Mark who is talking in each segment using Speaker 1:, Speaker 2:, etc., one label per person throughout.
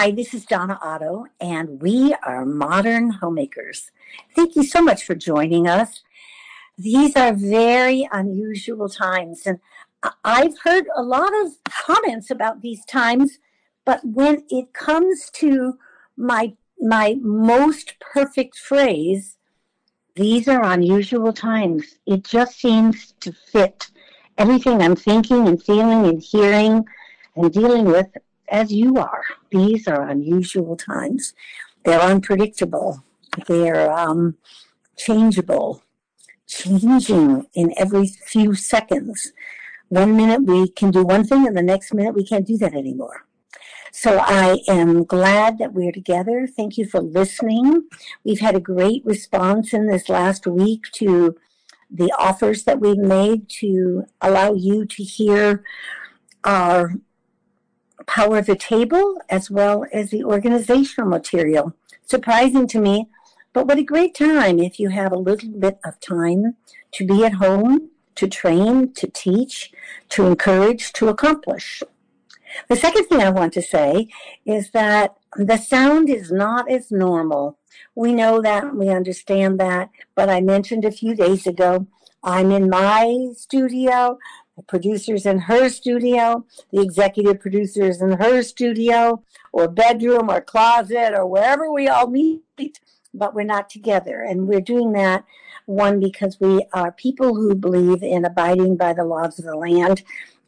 Speaker 1: Hi, this is Donna Otto, and we are Modern Homemakers. Thank you so much for joining us. These are very unusual times, and I've heard a lot of comments about these times, but when it comes to my my most perfect phrase, these are unusual times. It just seems to fit everything I'm thinking and feeling and hearing and dealing with as you are. These are unusual times. They're unpredictable. They're um, changeable, changing in every few seconds. One minute we can do one thing, and the next minute we can't do that anymore. So I am glad that we're together. Thank you for listening. We've had a great response in this last week to the offers that we've made to allow you to hear our power of the table as well as the organizational material. Surprising to me, but what a great time if you have a little bit of time to be at home, to train, to teach, to encourage, to accomplish. The second thing I want to say is that the sound is not as normal. We know that, we understand that, but I mentioned a few days ago, I'm in my studio, the producer's in her studio, the executive producer's in her studio, or bedroom, or closet, or wherever we all meet, but we're not together. And we're doing that, one, because we are people who believe in abiding by the laws of the land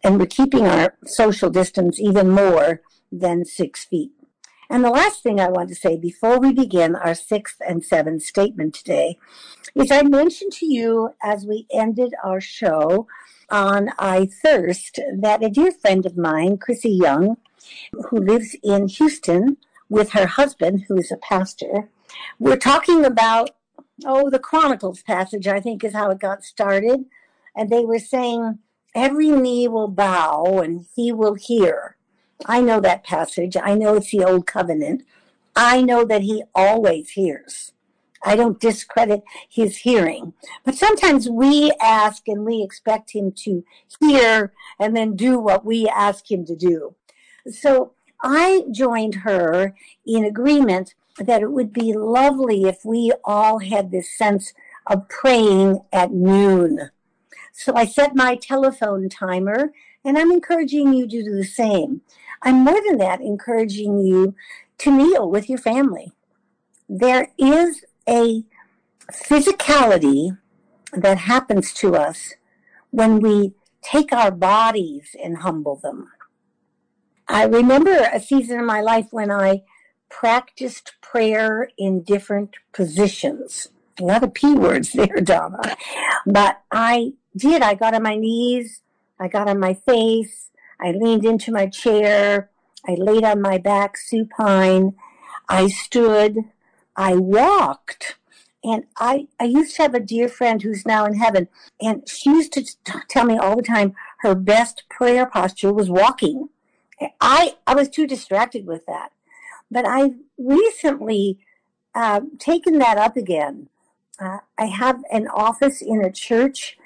Speaker 1: and we're keeping our social distance even more than six feet. And the last thing I want to say before we begin our sixth and seventh statement today is I mentioned to you as we ended our show on I Thirst that a dear friend of mine, Chrissy Young, who lives in Houston with her husband, who is a pastor, we're talking about, oh, the Chronicles passage, I think is how it got started. And they were saying, every knee will bow and he will hear. I know that passage. I know it's the old covenant. I know that he always hears. I don't discredit his hearing. But sometimes we ask and we expect him to hear and then do what we ask him to do. So I joined her in agreement that it would be lovely if we all had this sense of praying at noon. So I set my telephone timer and I'm encouraging you to do the same. I'm more than that, encouraging you to kneel with your family. There is a physicality that happens to us when we take our bodies and humble them. I remember a season in my life when I practiced prayer in different positions. A lot of P words there, Donna. But I did. I got on my knees, I got on my face, I leaned into my chair, I laid on my back supine, I stood, I walked. And I, I used to have a dear friend who's now in heaven, and she used to tell me all the time her best prayer posture was walking. I, I was too distracted with that. But I've recently uh, taken that up again. Uh, I have an office in a church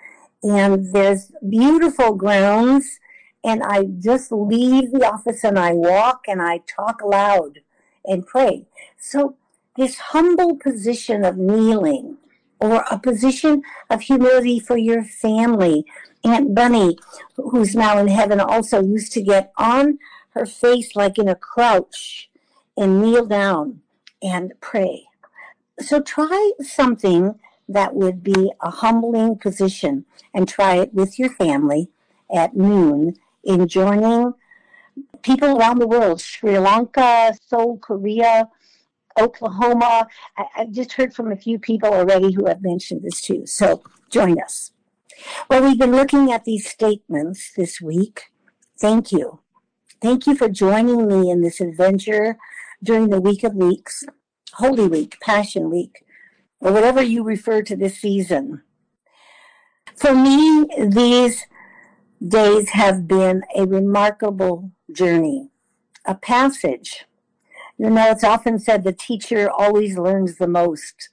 Speaker 1: and there's beautiful grounds and I just leave the office and I walk and I talk loud and pray. So this humble position of kneeling or a position of humility for your family. Aunt Bunny, who's now in heaven, also used to get on her face like in a crouch and kneel down and pray. So try something that would be a humbling position and try it with your family at noon in joining people around the world Sri Lanka, Seoul, Korea, Oklahoma. I, have just heard from a few people already who have mentioned this too. So join us. Well, we've been looking at these statements this week. Thank you. Thank you for joining me in this adventure during the week of weeks, Holy Week, Passion Week or whatever you refer to this season. For me, these days have been a remarkable journey, a passage. You know, it's often said the teacher always learns the most,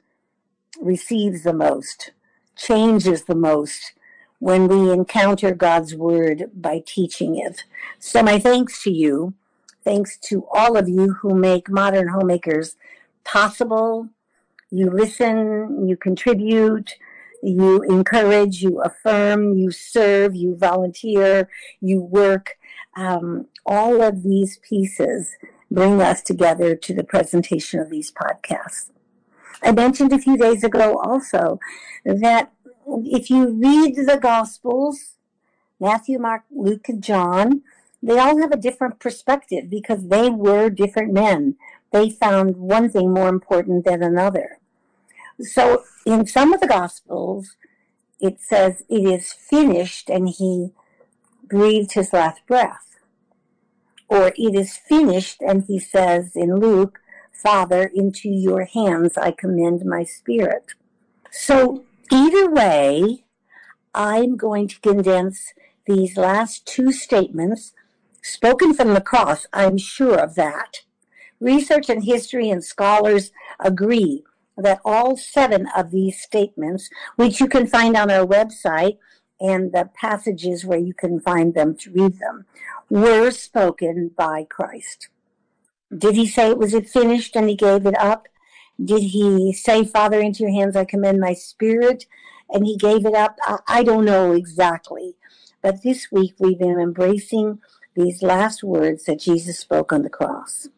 Speaker 1: receives the most, changes the most when we encounter God's word by teaching it. So, my thanks to you Thanks to all of you who make Modern Homemakers possible. You listen, you contribute, you encourage, you affirm, you serve, you volunteer, you work. Um, all of these pieces bring us together to the presentation of these podcasts. I mentioned a few days ago also that if you read the Gospels, Matthew, Mark, Luke, and John, they all have a different perspective because they were different men. They found one thing more important than another. So in some of the Gospels, it says, It is finished, and he breathed his last breath. Or it is finished, and he says in Luke, Father, into your hands I commend my spirit. So either way, I'm going to condense these last two statements spoken from the cross. I'm sure of that. Research and history and scholars agree that all seven of these statements, which you can find on our website and the passages where you can find them to read them, were spoken by Christ. Did he say it was it finished and he gave it up? Did he say, Father, into your hands I commend my spirit? And he gave it up? I don't know exactly. But this week we've been embracing these last words that Jesus spoke on the cross.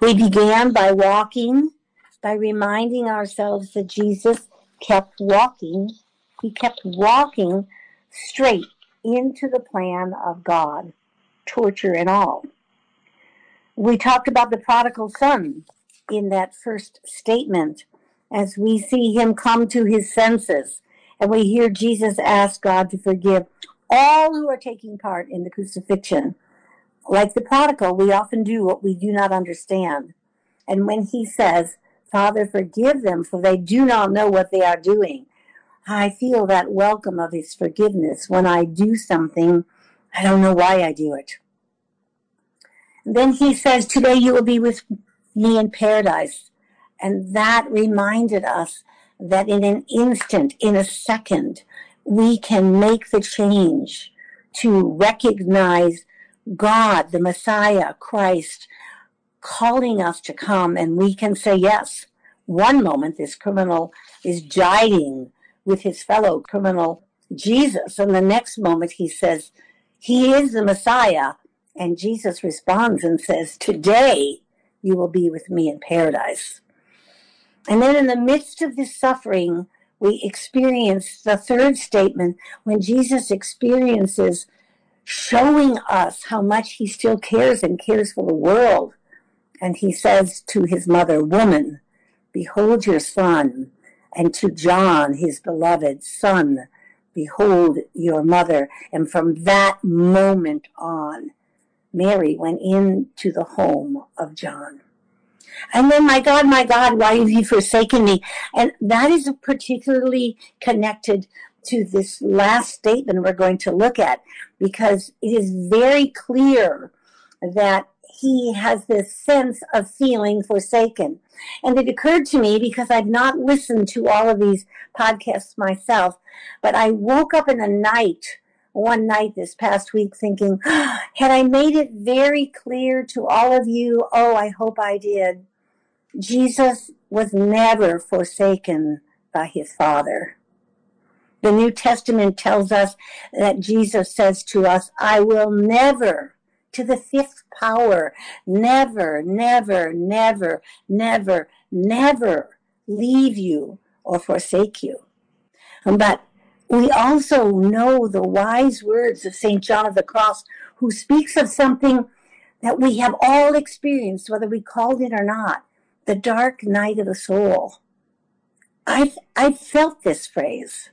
Speaker 1: We began by walking, by reminding ourselves that Jesus kept walking. He kept walking straight into the plan of God, torture and all. We talked about the prodigal son in that first statement as we see him come to his senses and we hear Jesus ask God to forgive all who are taking part in the crucifixion. Like the prodigal, we often do what we do not understand. And when he says, Father, forgive them, for they do not know what they are doing, I feel that welcome of his forgiveness when I do something, I don't know why I do it. Then he says, Today you will be with me in paradise. And that reminded us that in an instant, in a second, we can make the change to recognize God, the Messiah, Christ, calling us to come, and we can say yes. One moment, this criminal is jibing with his fellow criminal Jesus, and the next moment he says, He is the Messiah. And Jesus responds and says, Today you will be with me in paradise. And then in the midst of this suffering, we experience the third statement when Jesus experiences showing us how much he still cares and cares for the world. And he says to his mother, Woman, behold your son. And to John, his beloved son, behold your mother. And from that moment on, Mary went into the home of John. And then, my God, my God, why have you forsaken me? And that is particularly connected to this last statement we're going to look at because it is very clear that he has this sense of feeling forsaken. And it occurred to me because I've not listened to all of these podcasts myself, but I woke up in the night one night this past week thinking, had I made it very clear to all of you? Oh, I hope I did. Jesus was never forsaken by his Father. The New Testament tells us that Jesus says to us, I will never, to the fifth power, never, never, never, never, never leave you or forsake you. Um, but we also know the wise words of St. John of the Cross, who speaks of something that we have all experienced, whether we called it or not the dark night of the soul. I've, I've felt this phrase.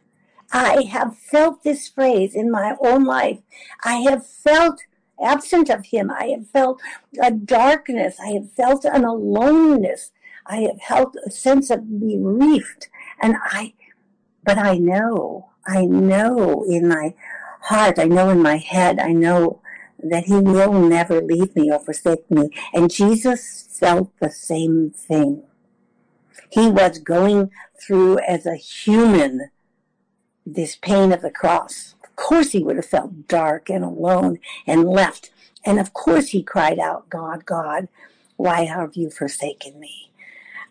Speaker 1: I have felt this phrase in my own life. I have felt absent of him. I have felt a darkness. I have felt an aloneness. I have felt a sense of bereaved. And I, but I know, I know in my heart, I know in my head, I know that he will never leave me or forsake me. And Jesus felt the same thing. He was going through as a human this pain of the cross. Of course, he would have felt dark and alone and left And of course he cried out, God, God, why have you forsaken me?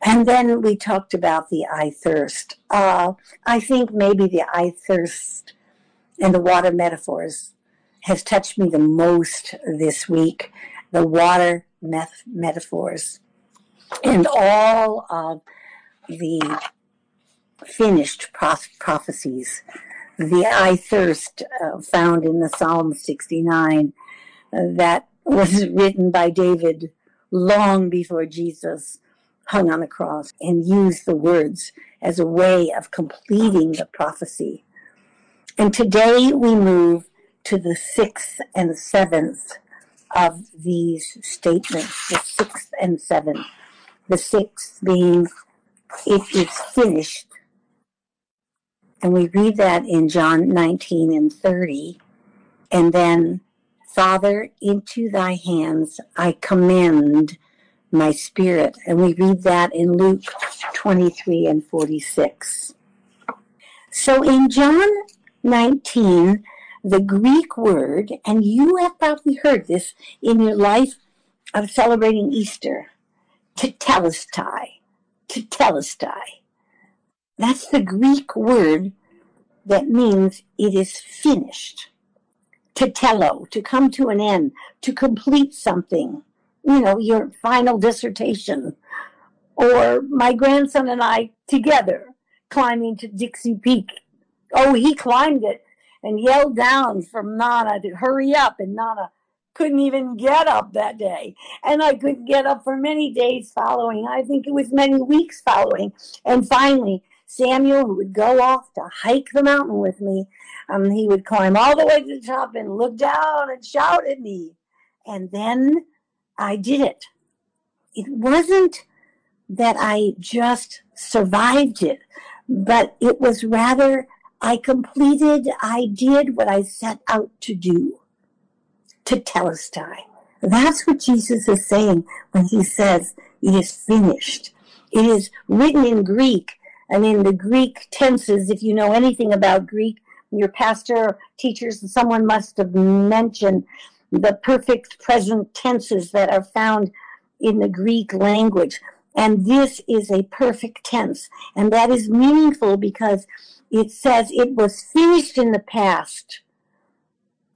Speaker 1: And then we talked about the I thirst. Uh, I think maybe the I thirst and the water metaphors has touched me the most this week. The water met- metaphors and all of the finished prophecies. The I thirst uh, found in the Psalm 69 uh, that was written by David long before Jesus hung on the cross and used the words as a way of completing the prophecy. And today we move to the sixth and seventh of these statements, the sixth and seventh. The sixth being, it is finished. And we read that in John 19 and 30. And then, Father, into thy hands I commend my spirit. And we read that in Luke 23 and 46. So in John 19, the Greek word, and you have probably heard this in your life of celebrating Easter, tetelestai, tetelestai. That's the Greek word that means it is finished. Tetello, to come to an end, to complete something you know, your final dissertation, or my grandson and I together climbing to Dixie Peak. Oh, he climbed it and yelled down from Nana to hurry up, and Nana couldn't even get up that day. And I couldn't get up for many days following. I think it was many weeks following. And finally, Samuel, who would go off to hike the mountain with me, um, he would climb all the way to the top and look down and shout at me. And then I did it. It wasn't that I just survived it, but it was rather I completed, I did what I set out to do. Tetelestai. That's what Jesus is saying when he says it is finished. It is written in Greek and in the Greek tenses. If you know anything about Greek, your pastor, teachers, someone must have mentioned the perfect present tenses that are found in the Greek language. And this is a perfect tense. And that is meaningful because it says it was finished in the past,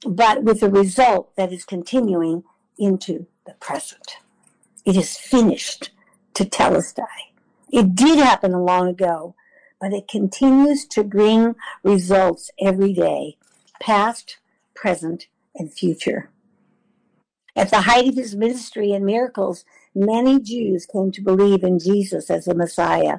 Speaker 1: but with a result that is continuing into the present. It is finished tetelestai. It did happen long ago, but it continues to bring results every day, past, present, and future. At the height of his ministry and miracles, many Jews came to believe in Jesus as the Messiah.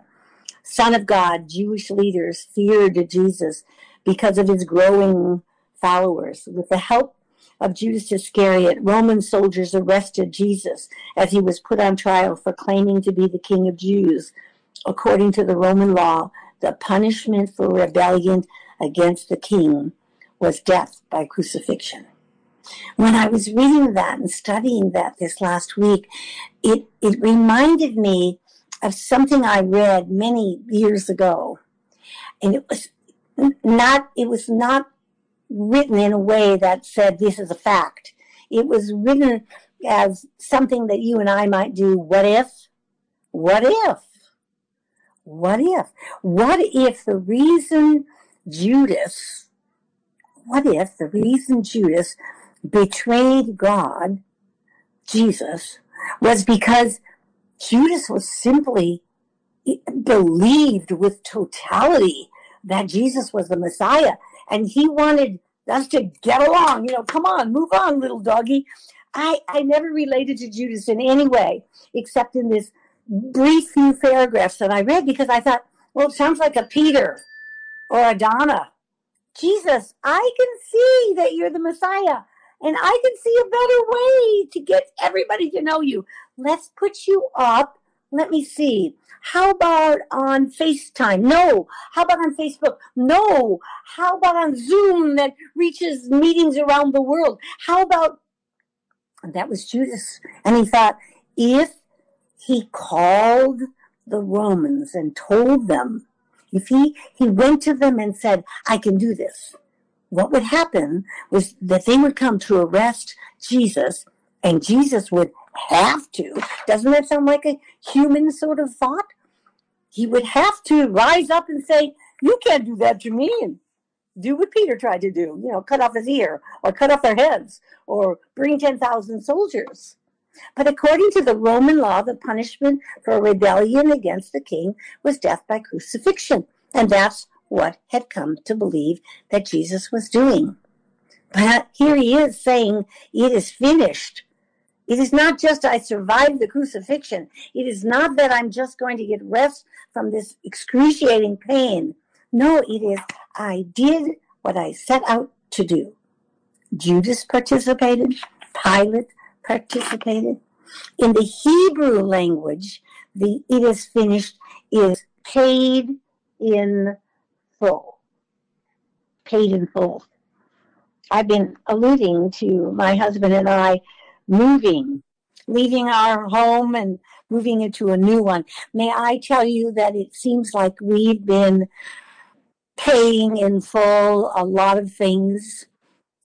Speaker 1: Son of God, Jewish leaders feared Jesus because of his growing followers. With the help of Judas Iscariot, Roman soldiers arrested Jesus as he was put on trial for claiming to be the King of Jews. According to the Roman law, the punishment for rebellion against the king was death by crucifixion when I was reading that and studying that this last week, it, it reminded me of something I read many years ago. And it was not, it was not written in a way that said this is a fact. It was written as something that you and I might do. What if? What if? What if? What if the reason Judas, what if the reason Judas betrayed God, Jesus, was because Judas was simply believed with totality that Jesus was the Messiah. And he wanted us to get along. You know, come on, move on, little doggy. I, I never related to Judas in any way, except in this brief few paragraphs that I read because I thought, well, it sounds like a Peter or a Donna. Jesus, I can see that you're the Messiah. And I can see a better way to get everybody to know you. Let's put you up. Let me see. How about on FaceTime? No. How about on Facebook? No. How about on Zoom that reaches meetings around the world? How about that was Judas. And he thought, if he called the Romans and told them, if he, he went to them and said, I can do this. what would happen was that they would come to arrest Jesus, and Jesus would have to. Doesn't that sound like a human sort of thought? He would have to rise up and say, You can't do that to me. And do what Peter tried to do, you know, cut off his ear or cut off their heads or bring 10,000 soldiers. But according to the Roman law, the punishment for rebellion against the king was death by crucifixion. And that's what had come to believe that Jesus was doing. But here he is saying, It is finished. It is not just I survived the crucifixion. It is not that I'm just going to get rest from this excruciating pain. No, it is I did what I set out to do. Judas participated, Pilate participated. In the Hebrew language, the it is finished is paid in full. Paid in full. I've been alluding to my husband and I moving, leaving our home and moving into a new one. May I tell you that it seems like we've been paying in full a lot of things.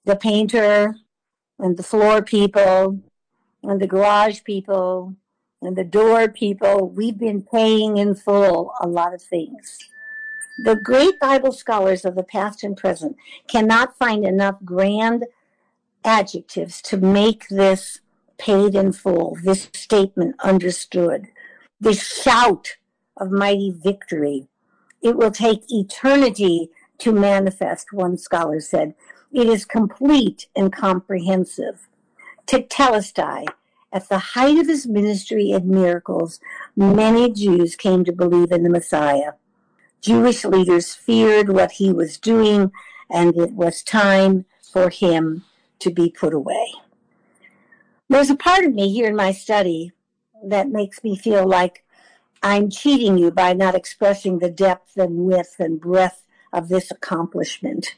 Speaker 1: The painter and the floor people and the garage people and the door people, we've been paying in full a lot of things. The great Bible scholars of the past and present cannot find enough grand adjectives to make this paid in full, this statement understood, this shout of mighty victory. It will take eternity to manifest, one scholar said. It is complete and comprehensive. Tetelestai, at the height of his ministry and miracles, many Jews came to believe in the Messiah. Jewish leaders feared what he was doing, and it was time for him to be put away. There's a part of me here in my study that makes me feel like I'm cheating you by not expressing the depth and width and breadth of this accomplishment.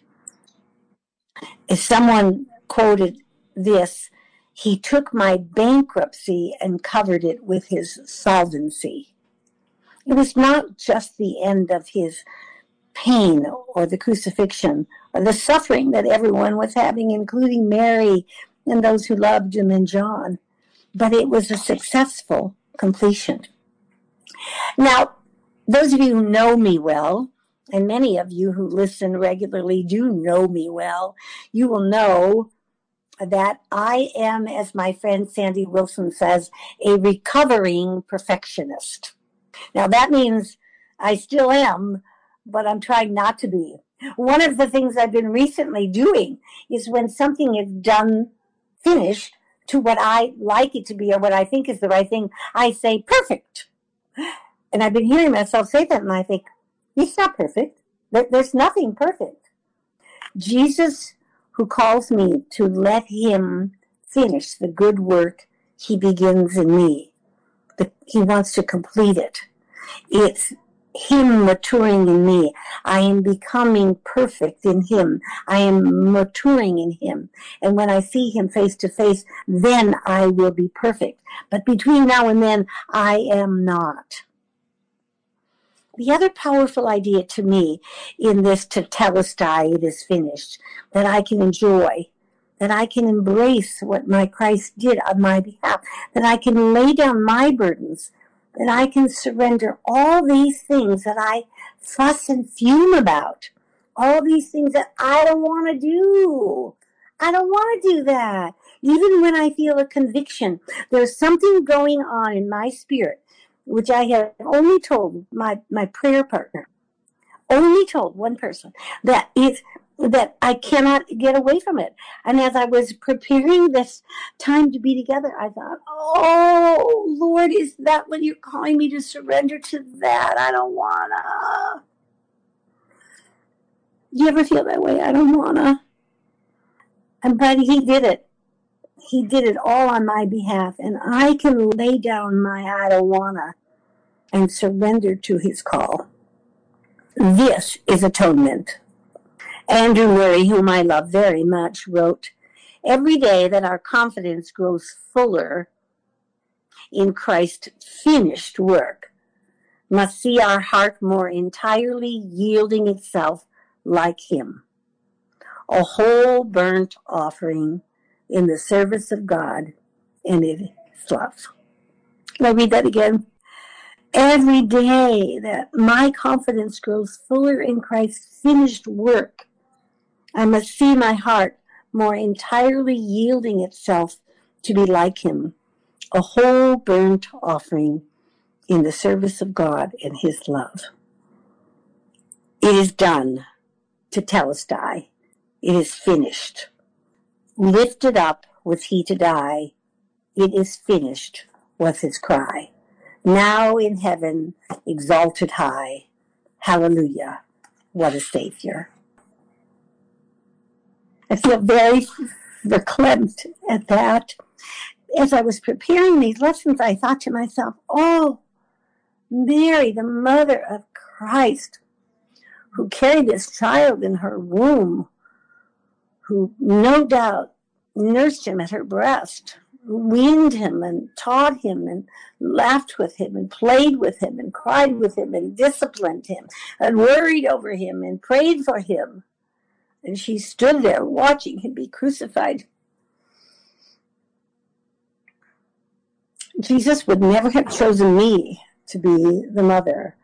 Speaker 1: If someone quoted this, he took my bankruptcy and covered it with his solvency. It was not just the end of his pain or the crucifixion or the suffering that everyone was having, including Mary and those who loved him and John, but it was a successful completion. Now, those of you who know me well, and many of you who listen regularly do know me well, you will know that I am, as my friend Sandy Wilson says, a recovering perfectionist. Now, that means I still am, but I'm trying not to be. One of the things I've been recently doing is when something is done, finished, to what I like it to be or what I think is the right thing, I say perfect. And I've been hearing myself say that, and I think, it's not perfect. There's nothing perfect. Jesus, who calls me to let him finish the good work he begins in me he wants to complete it. It's him maturing in me. I am becoming perfect in him. I am maturing in him. And when I see him face to face, then I will be perfect. But between now and then, I am not. The other powerful idea to me in this tetelestai, it is finished, that I can enjoy that I can embrace what my Christ did on my behalf, that I can lay down my burdens, that I can surrender all these things that I fuss and fume about, all these things that I don't want to do. I don't want to do that. Even when I feel a conviction, there's something going on in my spirit, which I have only told my, my prayer partner, only told one person, that it's that I cannot get away from it. And as I was preparing this time to be together, I thought, oh, Lord, is that what you're calling me to surrender to that? I don't wanna. Do you ever feel that way? I don't wanna. And but he did it. He did it all on my behalf, and I can lay down my I don't wanna and surrender to his call. This is atonement. Andrew Murray, whom I love very much, wrote, Every day that our confidence grows fuller in Christ's finished work must see our heart more entirely yielding itself like Him. a whole burnt offering in the service of God and in His love. Let me read that again. Every day that my confidence grows fuller in Christ's finished work, I must see my heart more entirely yielding itself to be like Him, a whole burnt offering in the service of God and His love. It is done, tetelestai. It is finished. Lifted up was he to die. It is finished was his cry. Now in heaven, exalted high. Hallelujah. What a Savior. I feel very verklempt at that. As I was preparing these lessons, I thought to myself, oh, Mary, the mother of Christ, who carried this child in her womb, who no doubt nursed him at her breast, weaned him and taught him and laughed with him and played with him and cried with him and disciplined him and worried over him and prayed for him. And she stood there watching him be crucified. Jesus would never have chosen me to be the mother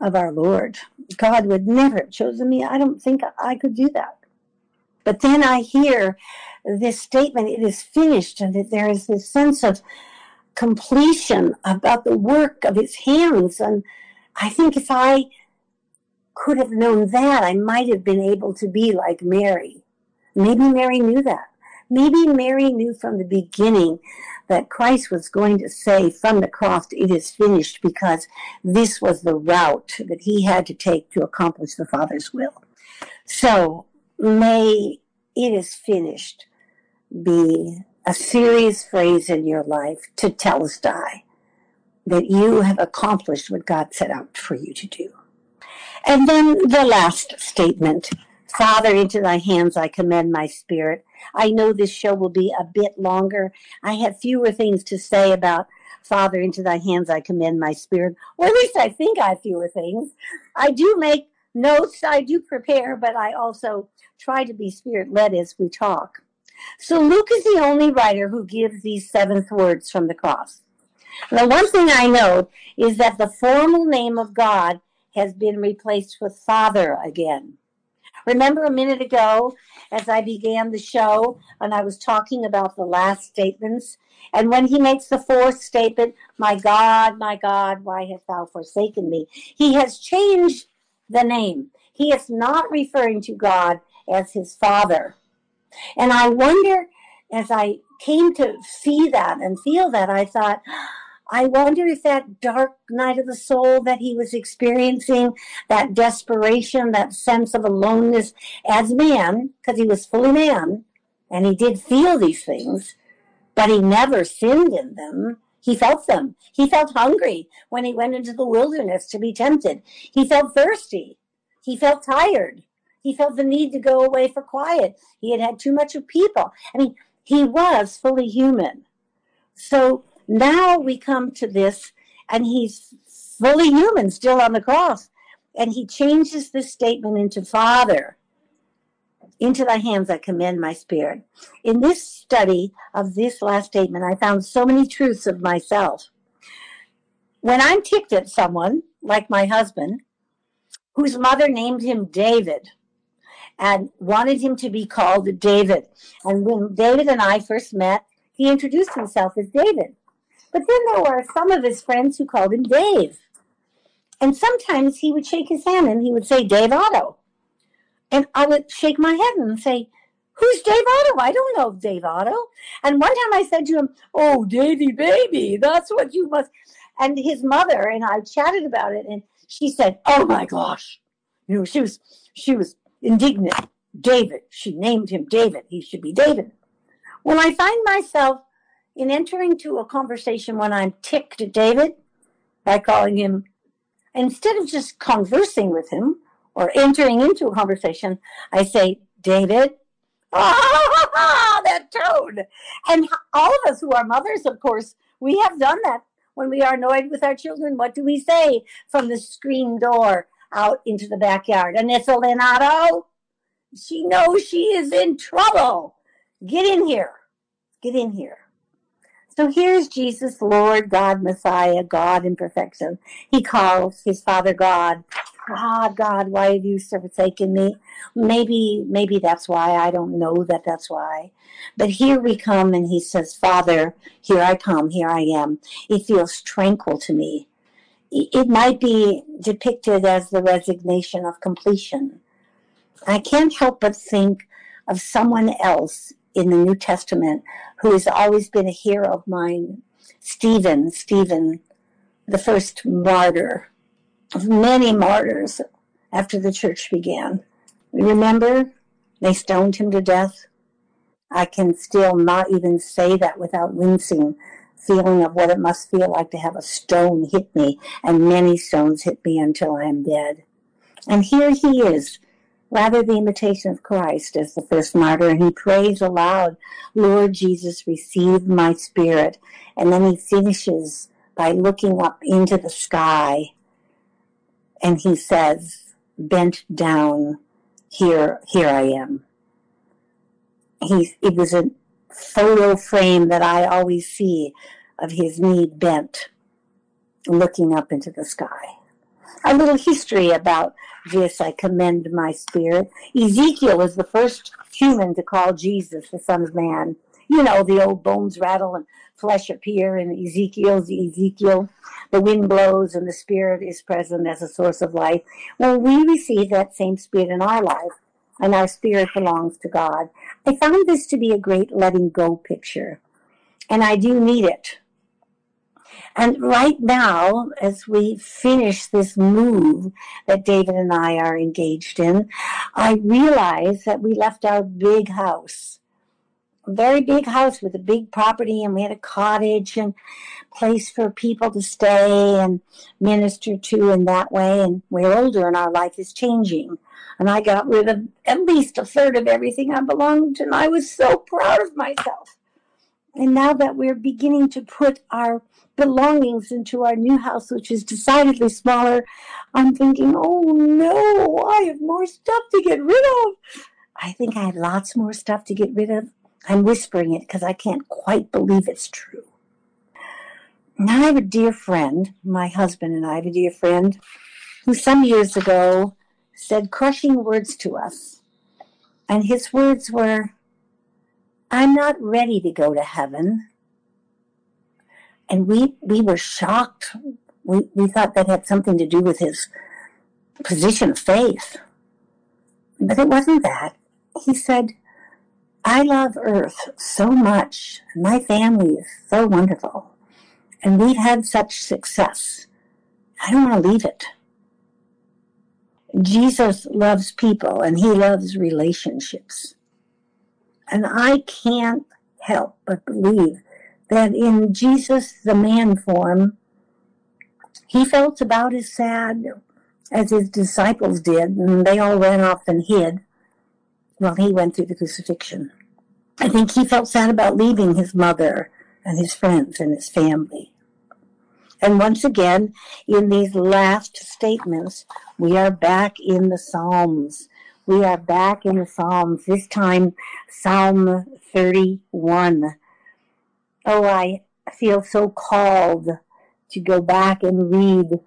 Speaker 1: of our Lord. God would never have chosen me. I don't think I could do that. But then I hear this statement, it is finished, and there is this sense of completion about the work of his hands. And I think if I could have known that, I might have been able to be like Mary. Maybe Mary knew that. Maybe Mary knew from the beginning that Christ was going to say from the cross, It is finished, because this was the route that he had to take to accomplish the Father's will. So may it is finished be a serious phrase in your life tetelestai that you have accomplished what God set out for you to do. And then the last statement Father, into thy hands I commend my spirit. I know this show will be a bit longer. I have fewer things to say about Father, into thy hands I commend my spirit. Or at least I think I have fewer things. I do make notes, I do prepare, but I also try to be spirit led as we talk. So Luke is the only writer who gives these seventh words from the cross. Now, one thing I know is that the formal name of God has been replaced with Father again. Remember a minute ago, as I began the show, and I was talking about the last statements, and when he makes the fourth statement, My God, my God, why hast thou forsaken me? He has changed the name. He is not referring to God as his father. And I wonder, as I came to see that and feel that, I thought, I wonder if that dark night of the soul that he was experiencing, that desperation, that sense of aloneness as man, because he was fully man, and he did feel these things, but he never sinned in them. He felt them. He felt hungry when he went into the wilderness to be tempted. He felt thirsty. He felt tired. He felt the need to go away for quiet. He had had too much of people. I mean, he was fully human. So now we come to this, and he's fully human still on the cross. And he changes this statement into Father, into thy hands I commend my spirit. In this study of this last statement, I found so many truths of myself. When I'm ticked at someone, like my husband, whose mother named him David and wanted him to be called David. And when David and I first met, he introduced himself as David. But then there were some of his friends who called him Dave. And sometimes he would shake his hand and he would say, Dave Otto. And I would shake my head and say, Who's Dave Otto? I don't know Dave Otto. And one time I said to him, Oh, Davy baby, that's what you must. And his mother and I chatted about it, and she said, "Oh my gosh," you know, she was she was indignant. David, she named him David. He should be David. When I find myself in entering to a conversation when I'm ticked at David by calling him, instead of just conversing with him or entering into a conversation, I say, David, ah, that tone. And all of us who are mothers, of course, we have done that when we are annoyed with our children. What do we say from the screen door out into the backyard? Anissalinado? She knows she is in trouble. Get in here. Get in here. So here's Jesus, Lord, God, Messiah, God in perfection. He calls his Father God. God, God, why have you forsaken me? Maybe, maybe that's why. I don't know that that's why. But here we come and he says, Father, here I come, here I am. It feels tranquil to me. It might be depicted as the resignation of completion. I can't help but think of someone else in the New Testament who has always been a hero of mine, Stephen, Stephen, the first martyr of many martyrs after the church began. Remember, they stoned him to death. I can still not even say that without wincing, feeling of what it must feel like to have a stone hit me, and many stones hit me until I am dead. And here he is, rather the imitation of Christ as the first martyr, and he prays aloud, Lord Jesus, receive my spirit. And then he finishes by looking up into the sky, and he says, bent down, here, here I am. He, it was a photo frame that I always see of his knee bent, looking up into the sky. A little history about this I commend my spirit. Ezekiel was the first human to call Jesus the Son of Man. You know, the old bones rattle and flesh appear in Ezekiel's Ezekiel. The wind blows and the Spirit is present as a source of life. Well, we receive that same Spirit in our life, and our spirit belongs to God. I found this to be a great letting go picture, and I do need it. And right now, as we finish this move that David and I are engaged in, I realize that we left our big house, a very big house with a big property, and we had a cottage and place for people to stay and minister to in that way. And we're older and our life is changing. And I got rid of at least a third of everything I belonged to, and I was so proud of myself. And now that we're beginning to put our belongings into our new house, which is decidedly smaller, I'm thinking, oh no, I have more stuff to get rid of. I think I have lots more stuff to get rid of. I'm whispering it because I can't quite believe it's true. Now I have a dear friend, my husband and I have a dear friend, who some years ago said crushing words to us. And his words were, I'm not ready to go to heaven. And we, we were shocked. We, we thought that had something to do with his position of faith. But it wasn't that. He said, I love Earth so much. My family is so wonderful. And we've had such success. I don't want to leave it. Jesus loves people and he loves relationships. And I can't help but believe that in Jesus, the man form, he felt about as sad as his disciples did, and they all ran off and hid while he went through the crucifixion. I think he felt sad about leaving his mother and his friends and his family. And once again, in these last statements, we are back in the Psalms. We are back in the Psalms, this time Psalm 31. Oh, I feel so called to go back and read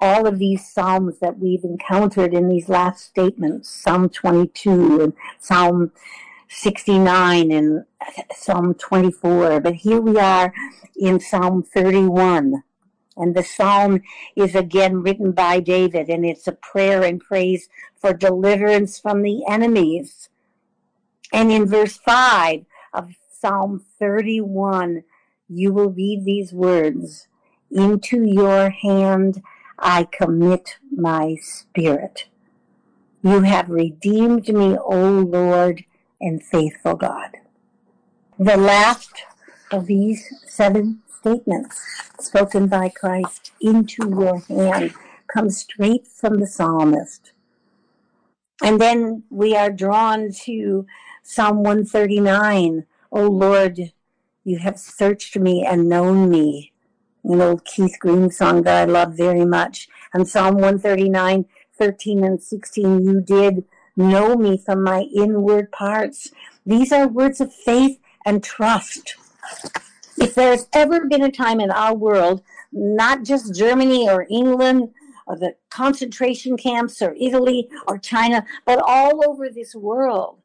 Speaker 1: all of these Psalms that we've encountered in these last statements Psalm 22 and Psalm 69 and Psalm 24. But here we are in Psalm 31. And the psalm is again written by David, and it's a prayer and praise for deliverance from the enemies. And in verse 5 of Psalm 31, you will read these words Into your hand I commit my spirit. You have redeemed me, O Lord and faithful God. The last of these seven statements spoken by Christ into your hand comes straight from the psalmist. And then we are drawn to Psalm 139. O Lord, you have searched me and known me. An old Keith Green song that I love very much. And Psalm 139, 13 and 16, you did know me from my inward parts. These are words of faith and trust. If there's ever been a time in our world, not just Germany or England or the concentration camps or Italy or China, but all over this world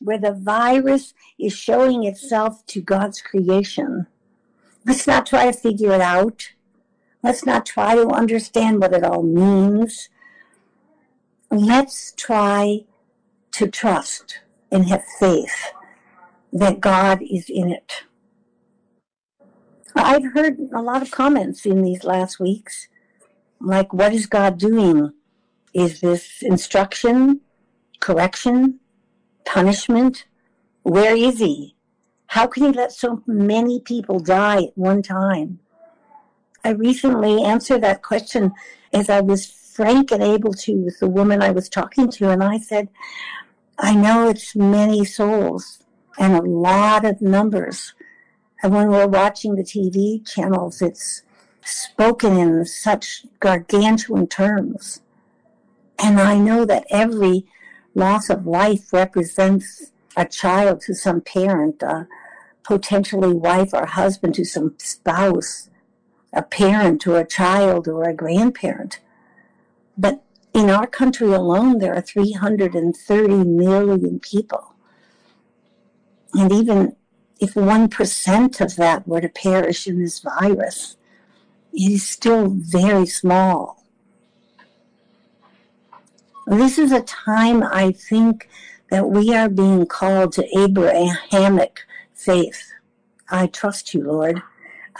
Speaker 1: where the virus is showing itself to God's creation. Let's not try to figure it out. Let's not try to understand what it all means. Let's try to trust and have faith that God is in it. I've heard a lot of comments in these last weeks like, what is God doing? Is this instruction, correction, punishment? Where is He? How can He let so many people die at one time? I recently answered that question as I was frank and able to with the woman I was talking to, and I said, I know it's many souls and a lot of numbers. And when we're watching the TV channels, it's spoken in such gargantuan terms. And I know that every loss of life represents a child to some parent, a potentially wife or husband to some spouse, a parent to a child or a grandparent. But in our country alone, there are 330 million people. And even if 1% of that were to perish in this virus, it is still very small. This is a time I think that we are being called to Abrahamic faith. I trust you, Lord.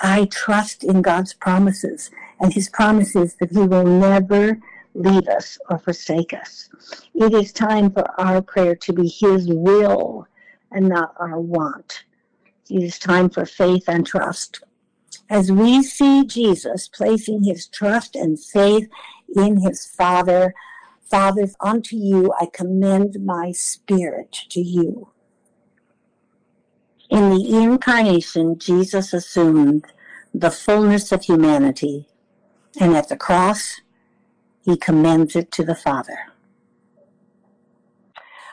Speaker 1: I trust in God's promises and his promises that he will never leave us or forsake us. It is time for our prayer to be his will and not our want. It is time for faith and trust as we see Jesus placing his trust and faith in his Father, Father, unto you I commend my spirit to you. In the incarnation, Jesus assumed the fullness of humanity, and at the cross, he commends it to the Father.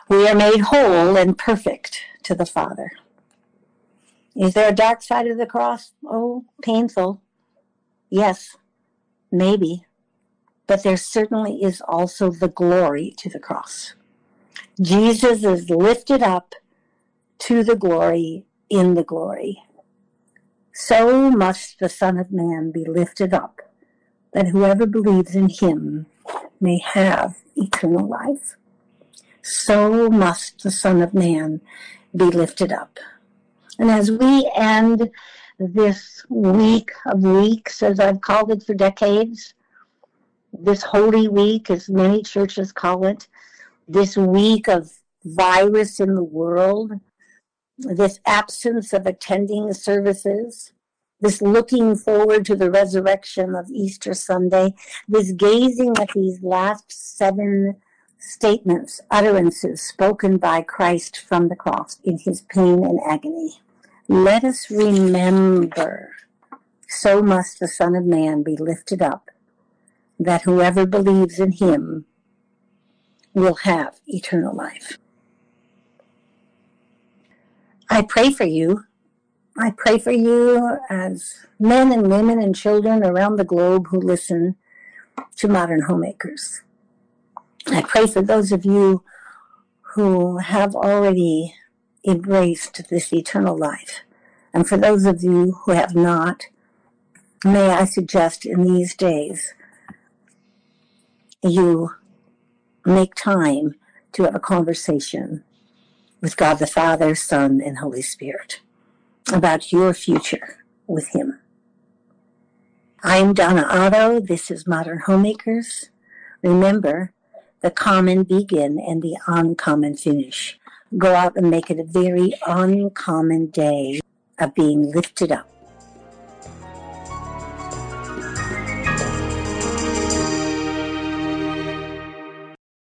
Speaker 1: We are made whole and perfect to the Father. Is there a dark side of the cross? Oh, painful. Yes, maybe. But there certainly is also the glory to the cross. Jesus is lifted up to the glory in the glory. So must the Son of Man be lifted up, that whoever believes in him may have eternal life. So must the Son of Man be lifted up. And as we end this week of weeks, as I've called it for decades, this Holy Week, as many churches call it, this week of virus in the world, this absence of attending services, this looking forward to the resurrection of Easter Sunday, this gazing at these last seven statements, utterances spoken by Christ from the cross in his pain and agony. Let us remember, so must the Son of Man be lifted up, that whoever believes in him will have eternal life. I pray for you. I pray for you as men and women and children around the globe who listen to modern homemakers. I pray for those of you who have already embraced this eternal life. And for those of you who have not, may I suggest in these days you make time to have a conversation with God the Father, Son, and Holy Spirit about your future with Him. I'm Donna Otto. This is Modern Homemakers. Remember, the common begin and the uncommon finish go out and make it a very uncommon day of being lifted up.